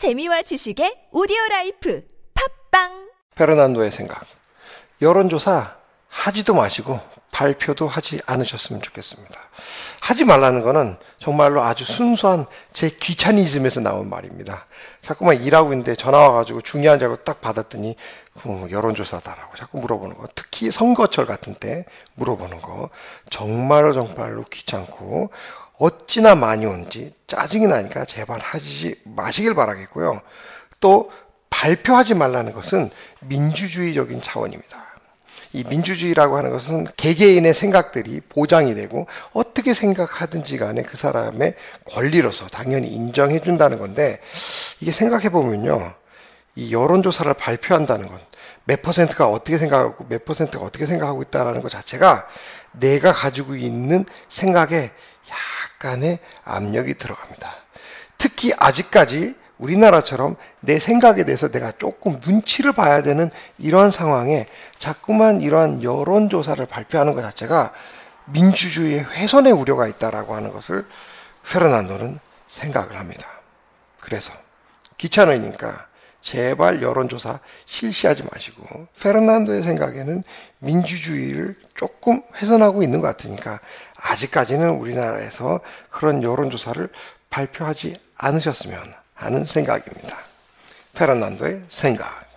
재미와 지식의 오디오 라이프 팟빵 페르난도의 생각. 여론조사 하지도 마시고 발표도 하지 않으셨으면 좋겠습니다. 하지 말라는 거는 정말로 아주 순수한 제 귀차니즘에서 나온 말입니다. 자꾸만 일하고 있는데 전화 와가지고 중요한 자료 딱 받았더니 그 여론조사다라고 자꾸 물어보는 거. 특히 선거철 같은 때 물어보는 거. 정말로 정말로 귀찮고 어찌나 많이 온지 짜증이 나니까 제발 하지 마시길 바라겠고요. 또 발표하지 말라는 것은 민주주의적인 차원입니다. 이 민주주의라고 하는 것은 개개인의 생각들이 보장이 되고 어떻게 생각하든지 간에 그 사람의 권리로서 당연히 인정해 준다는 건데 이게 생각해 보면요. 이 여론조사를 발표한다는 건 몇 퍼센트가 어떻게 생각하고 몇 퍼센트가 어떻게 생각하고 있다라는 것 자체가 내가 가지고 있는 생각에 약간의 압력이 들어갑니다. 특히 아직까지 우리나라처럼 내 생각에 대해서 내가 조금 눈치를 봐야 되는 이런 상황에 자꾸만 이러한 여론조사를 발표하는 것 자체가 민주주의의 훼손의 우려가 있다라고 하는 것을 페르난도는 생각을 합니다. 그래서 귀찮으니까 제발 여론조사 실시하지 마시고 페르난도의 생각에는 민주주의를 조금 훼손하고 있는 것 같으니까 아직까지는 우리나라에서 그런 여론조사를 발표하지 않으셨으면 하는 생각입니다. 페르난도의 생각.